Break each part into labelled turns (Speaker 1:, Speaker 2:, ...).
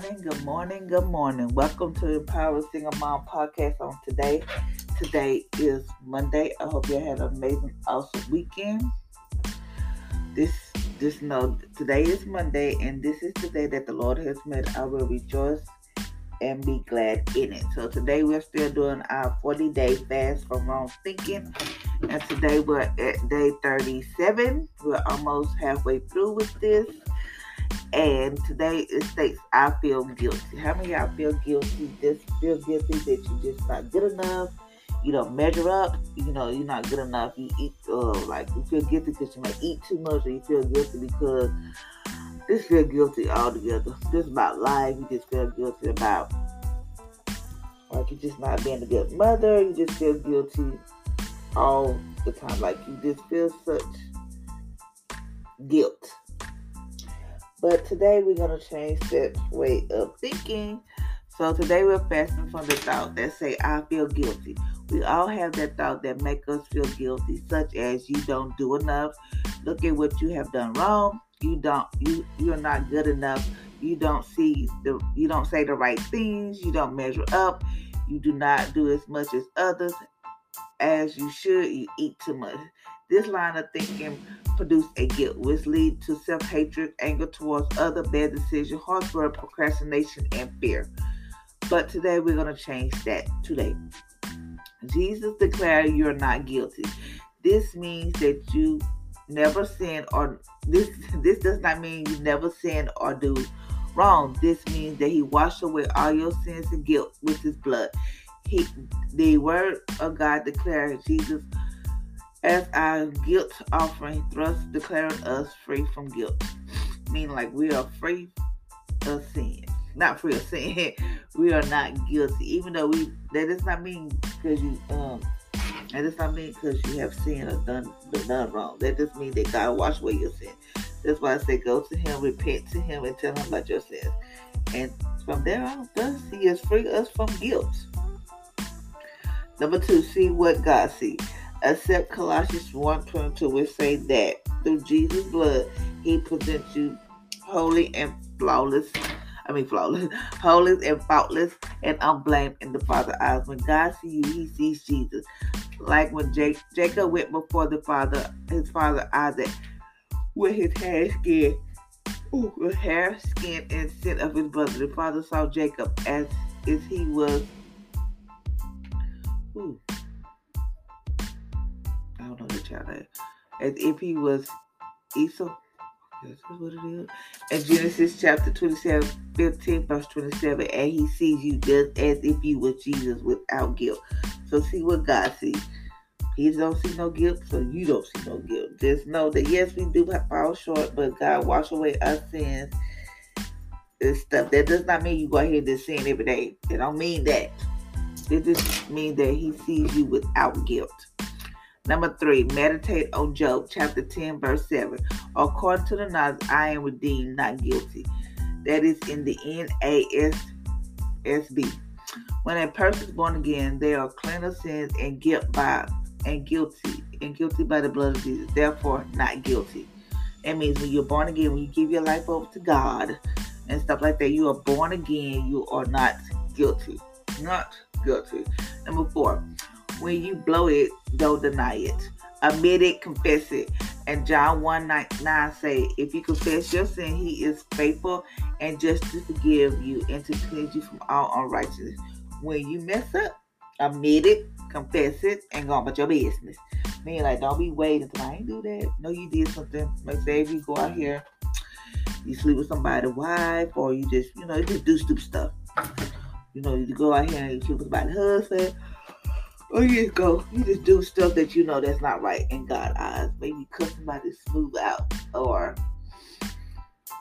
Speaker 1: Morning, good morning, good morning. Welcome to the Power Single Mom podcast on today. Today is Monday. I hope you had an amazing, awesome weekend. This just know today is Monday and this is the day that the Lord has made. I will rejoice and be glad in it. So today we're still doing our 40 day fast from wrong thinking. And today we're at day 37. We're almost halfway through with this. And today it states, I feel guilty. How many y'all feel guilty? Just feel guilty that you're just not good enough. You don't measure up. You know, you're not good enough. You eat, uh, like, you feel guilty because you might eat too much, or you feel guilty because just feel guilty altogether. Just about life. You just feel guilty about, like, you just not being a good mother. You just feel guilty all the time. Like, you just feel such guilt but today we're going to change that way of thinking. So today we're fasting from the thought that say, I feel guilty. We all have that thought that make us feel guilty, such as you don't do enough. Look at what you have done wrong. You don't you you're not good enough. You don't see the you don't say the right things. You don't measure up. You do not do as much as others as you should. You eat too much. This line of thinking produce a guilt, which lead to self-hatred, anger towards other, bad decisions, harsh word, procrastination, and fear. But today we're going to change that today. Jesus declared you're not guilty. This means that you never sin or this this does not mean you never sin or do wrong. This means that he washed away all your sins and guilt with his blood. He the word of God declares Jesus as our guilt offering, thus declaring us free from guilt. Meaning, like we are free of sin. Not free of sin. we are not guilty. Even though we, that does not mean because you, um, that does not mean because you have sinned or done, done wrong. That just means that God washed away your sin. That's why I say go to Him, repent to Him, and tell Him about your sins. And from there on, thus He has freed us from guilt. Number two, see what God sees except Colossians 1.22 which say that through Jesus' blood he presents you holy and flawless. I mean flawless, holy and faultless and unblamed in the Father's eyes. When God sees you, he sees Jesus. Like when Jake, Jacob went before the father, his father Isaac, with his hair skin, ooh, with hair, skin, and sin of his brother. The father saw Jacob as if he was as if he was Esau. This is what it is. In Genesis chapter 27, 15, verse 27, and he sees you just as if you were Jesus without guilt. So see what God sees. He don't see no guilt, so you don't see no guilt. Just know that yes, we do fall short, but God wash away our sins and stuff. That does not mean you go ahead and sin every day. It don't mean that. It just means that He sees you without guilt. Number three, meditate on Job chapter 10, verse 7. According to the knowledge, I am redeemed, not guilty. That is in the NASB. When a person is born again, they are clean of sins and guilt by and guilty and guilty by the blood of Jesus. Therefore, not guilty. That means when you're born again, when you give your life over to God, and stuff like that. You are born again. You are not guilty. Not guilty. Number four, when you blow it, don't deny it. Admit it, confess it. And John 1 9, 9 say, If you confess your sin, he is faithful and just to forgive you and to cleanse you from all unrighteousness. When you mess up, admit it, confess it, and go on about your business. Meaning, like, don't be waiting I ain't do that. No, you did something. Like, say if you go out here, you sleep with somebody's wife, or you just, you know, you just do stupid stuff. You know, you go out here and you sleep with somebody's husband or you just go, you just do stuff that you know that's not right in God's eyes. Maybe cut somebody smooth out, or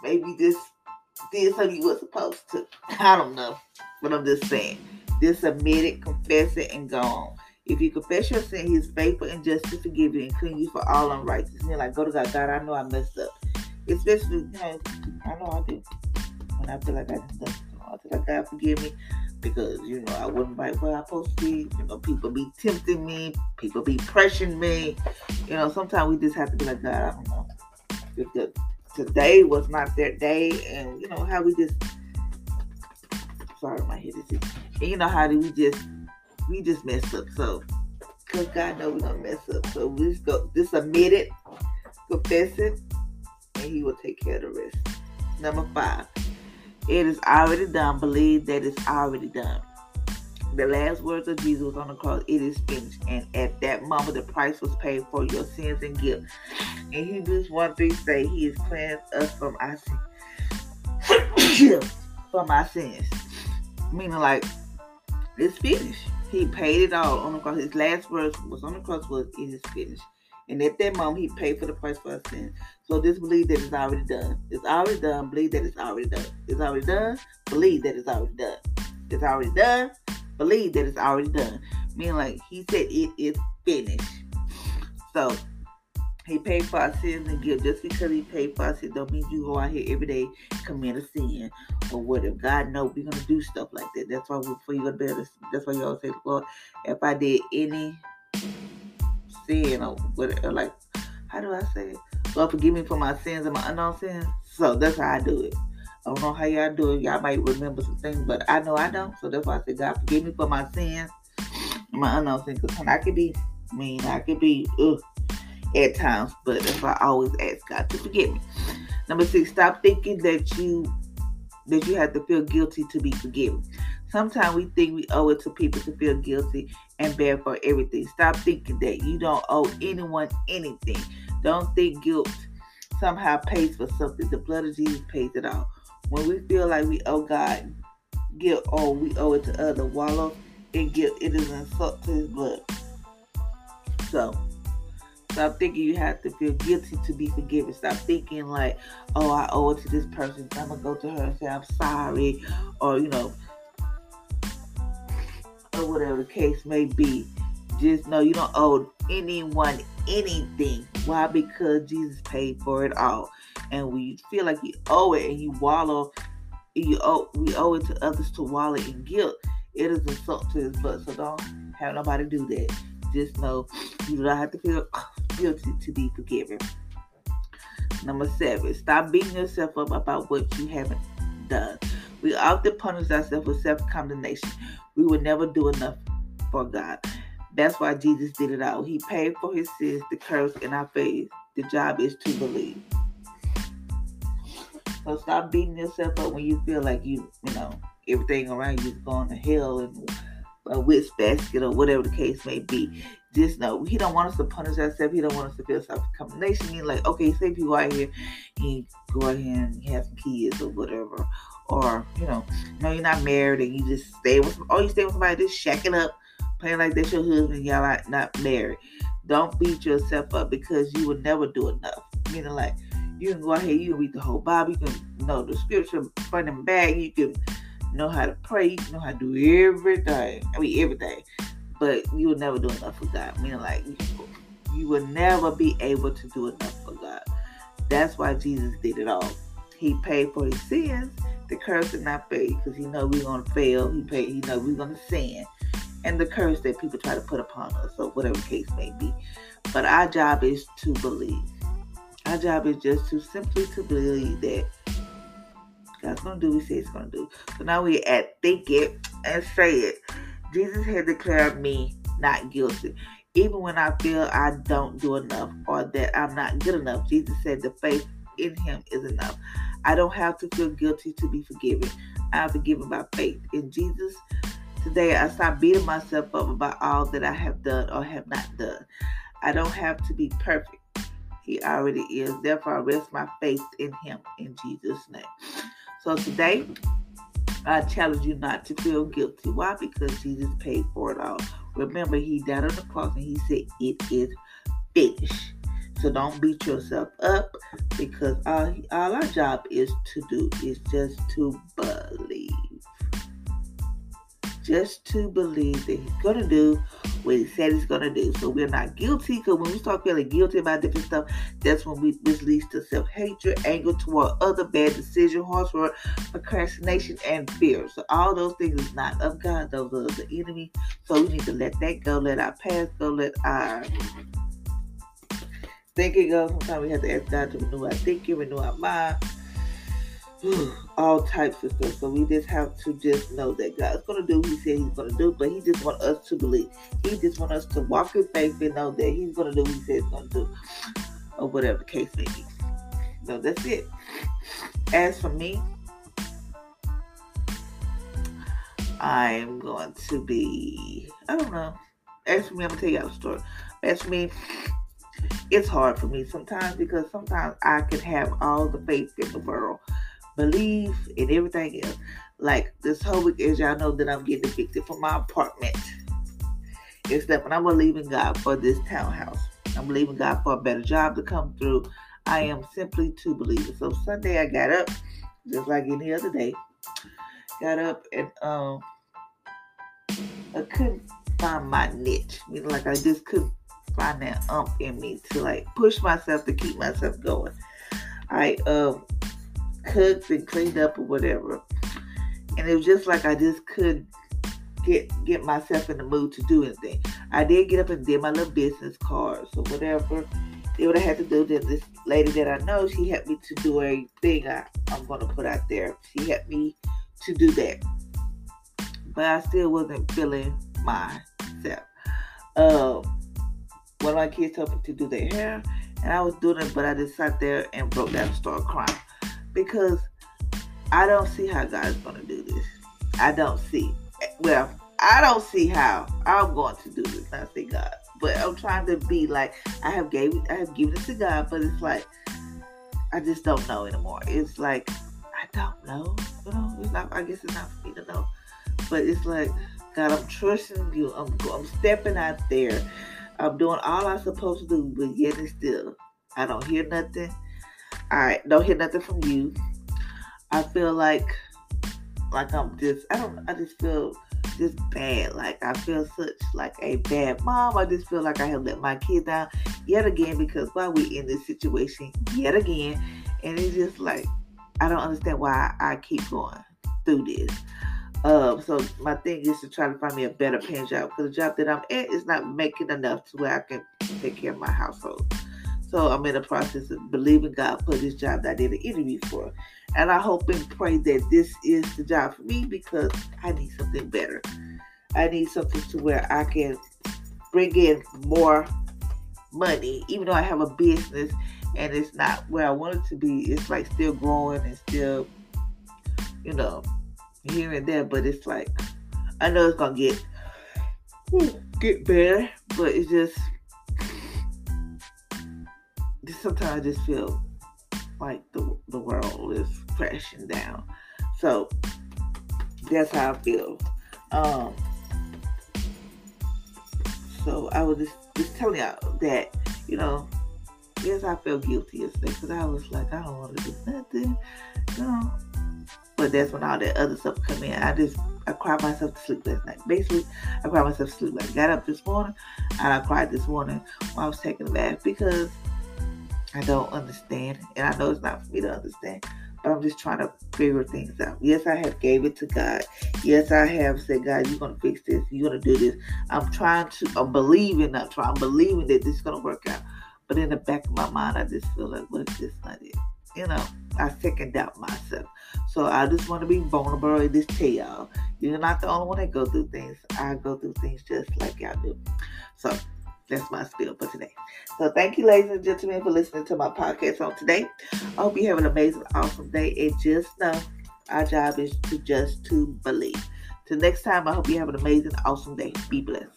Speaker 1: maybe just did something you were supposed to. I don't know, but I'm just saying. Just admit it, confess it, and go on. If you confess your sin, He is faithful and just to forgive you and clean you for all unrighteousness. And like, go to God. God, I know I messed up. Especially, you know, I know I do. When I feel like I did something, I feel like God forgive me because you know I wasn't right where I supposed to be. You know, people be tempting me, people be pressuring me. You know, sometimes we just have to be like, God, I don't know. If the today was not their day, and you know how we just sorry, my head is and you know how do we just we just messed up. So because God know we're gonna mess up. So we just go just admit it, confess it, and he will take care of the rest. Number five it is already done. Believe that it's already done. The last words of Jesus on the cross, it is finished. And at that moment, the price was paid for your sins and guilt. In Hebrews 1 3 say, He has cleansed us from our sins. from our sins. Meaning, like, it's finished. He paid it all on the cross. His last words was on the cross was, It is finished. And at that moment, he paid for the price for our sin. So just believe that it's already done. It's already done. Believe that it's already done. It's already done. Believe that it's already done. It's already done. Believe that it's already done. Meaning, like he said, it is finished. So he paid for our sins and guilt. Just because he paid for our sins don't mean you go out here every day commit a sin or whatever. God knows we're gonna do stuff like that. That's why before you go to bed, that's why you always say, Lord, if I did any sin or whatever. Uh, like, how do I say it? Lord, forgive me for my sins and my unknown sins. So that's how I do it. I don't know how y'all do it. Y'all might remember some things, but I know I don't. So that's why I say, God, forgive me for my sins and my unknown sins. Because I could be mean, I could be ugh, at times, but if I always ask God to forgive me. Number six, stop thinking that you that you have to feel guilty to be forgiven. Sometimes we think we owe it to people to feel guilty and bad for everything. Stop thinking that you don't owe anyone anything. Don't think guilt somehow pays for something. The blood of Jesus pays it all. When we feel like we owe God guilt or we owe it to other, wallow in guilt, it is an insult to his blood. So stop thinking you have to feel guilty to be forgiven. Stop thinking like, oh, I owe it to this person. I'm gonna go to her and say I'm sorry, or you know, or whatever the case may be. Just know you don't owe anyone anything. Why? Because Jesus paid for it all. And when you feel like you owe it and you wallow, you owe we owe it to others to wallow in guilt. It is insult to his butt. So don't have nobody do that. Just know you don't have to feel guilty to be forgiven. Number seven, stop beating yourself up about what you haven't done. We often punish ourselves with self condemnation. We will never do enough for God. That's why Jesus did it all. He paid for his sins, the curse, in our faith. The job is to believe. So stop beating yourself up when you feel like you, you know, everything around you is going to hell and a witch basket or whatever the case may be. Just no he don't want us to punish ourselves. He don't want us to feel self-condemnation. He's like, okay, say people out here, you go ahead and have some kids or whatever, or you know, no, you're not married and you just stay with, or you stay with somebody just shacking up, playing like that's your husband. Y'all are not married. Don't beat yourself up because you will never do enough. Meaning, like you can go ahead, you can read the whole Bible, you can know the scripture front and back, you can know how to pray, you can know how to do everything. I mean everything. But you will never do enough for God. Meaning like you will never be able to do enough for God. That's why Jesus did it all. He paid for his sins. The curse did not pay because he know we're gonna fail. He paid. He know we're gonna sin, and the curse that people try to put upon us, or whatever case may be. But our job is to believe. Our job is just to simply to believe that God's gonna do what He says He's gonna do. So now we at think it and say it. Jesus had declared me not guilty. Even when I feel I don't do enough or that I'm not good enough, Jesus said the faith in Him is enough. I don't have to feel guilty to be forgiven. I'm forgiven by faith in Jesus. Today, I stop beating myself up about all that I have done or have not done. I don't have to be perfect. He already is. Therefore, I rest my faith in Him in Jesus' name. So today, I challenge you not to feel guilty. Why? Because Jesus paid for it all. Remember, He died on the cross and He said, It is finished. So don't beat yourself up because all, all our job is to do is just to believe just to believe that he's going to do what he said he's going to do. So we're not guilty because when we start feeling guilty about different stuff, that's when we this leads to self hatred, anger toward other bad decision, harsh word, procrastination, and fear. So all those things is not of God; those are the enemy. So we need to let that go, let our past go, let our thinking go. Sometimes we have to ask God to renew our thinking, renew our mind all types of stuff. So we just have to just know that God's gonna do what He said He's gonna do, but He just want us to believe. He just want us to walk in faith and know that He's gonna do what He said He's gonna do, or whatever the case may be. So that's it. As for me, I'm going to be. I don't know. As for me, I'm gonna tell y'all a story. As for me, it's hard for me sometimes because sometimes I can have all the faith in the world believe in everything else. Like this whole week, as y'all know, that I'm getting evicted from my apartment. Except when I'm believing God for this townhouse. I'm believing God for a better job to come through. I am simply to believe it. So Sunday I got up, just like any other day. Got up and um I couldn't find my niche. Meaning like I just couldn't find that ump in me to like push myself to keep myself going. I um cooked and cleaned up or whatever. And it was just like I just couldn't get get myself in the mood to do anything. I did get up and did my little business cards or whatever. Did what I had to do. Then this lady that I know, she helped me to do a thing I, I'm gonna put out there. She helped me to do that. But I still wasn't feeling myself. Um, one of my kids told me to do their hair, and I was doing it, but I just sat there and broke down and started crying because I don't see how God is going to do this. I don't see. Well, I don't see how I'm going to do this. I see God, but I'm trying to be like I have gave I have given it to God, but it's like I just don't know anymore. It's like I don't know. You know, it's not. I guess it's not for me to know, but it's like God, I'm trusting you. I'm I'm stepping out there. I'm doing all I'm supposed to do, but yet and still, I don't hear nothing. I don't hear nothing from you. I feel like like I'm just I don't I just feel just bad. Like I feel such like a bad mom. I just feel like I have let my kid down yet again because why we in this situation yet again. And it's just like I don't understand why I keep going through this. Um, so my thing is to try to find me a better paying job because the job that I'm at is not making enough to where I can take care of my household. So I'm in the process of believing God for this job that I did an interview for. And I hope and pray that this is the job for me because I need something better. I need something to where I can bring in more money, even though I have a business and it's not where I want it to be. It's like still growing and still, you know, here and there. But it's like I know it's gonna get get better, but it's just sometimes I just feel like the the world is crashing down. So that's how I feel. Um, so I was just, just telling y'all that, you know, yes, I felt guilty yesterday because I was like, I don't want to do nothing, you know. But that's when all that other stuff come in. I just I cried myself to sleep last night. Basically, I cried myself to sleep. I got up this morning and I cried this morning while I was taking a bath because I don't understand, and I know it's not for me to understand, but I'm just trying to figure things out. Yes, I have gave it to God. Yes, I have said, God, you're gonna fix this. You're gonna do this. I'm trying to. I'm believing. I'm trying. I'm believing that this is gonna work out. But in the back of my mind, I just feel like, what if this not it? You know. I second doubt myself. So I just want to be vulnerable and just tell y'all, you're not the only one that go through things. I go through things just like y'all do. So that's my spiel for today. So thank you, ladies and gentlemen, for listening to my podcast on today. I hope you have an amazing, awesome day. And just know our job is to just to believe. Till next time, I hope you have an amazing, awesome day. Be blessed.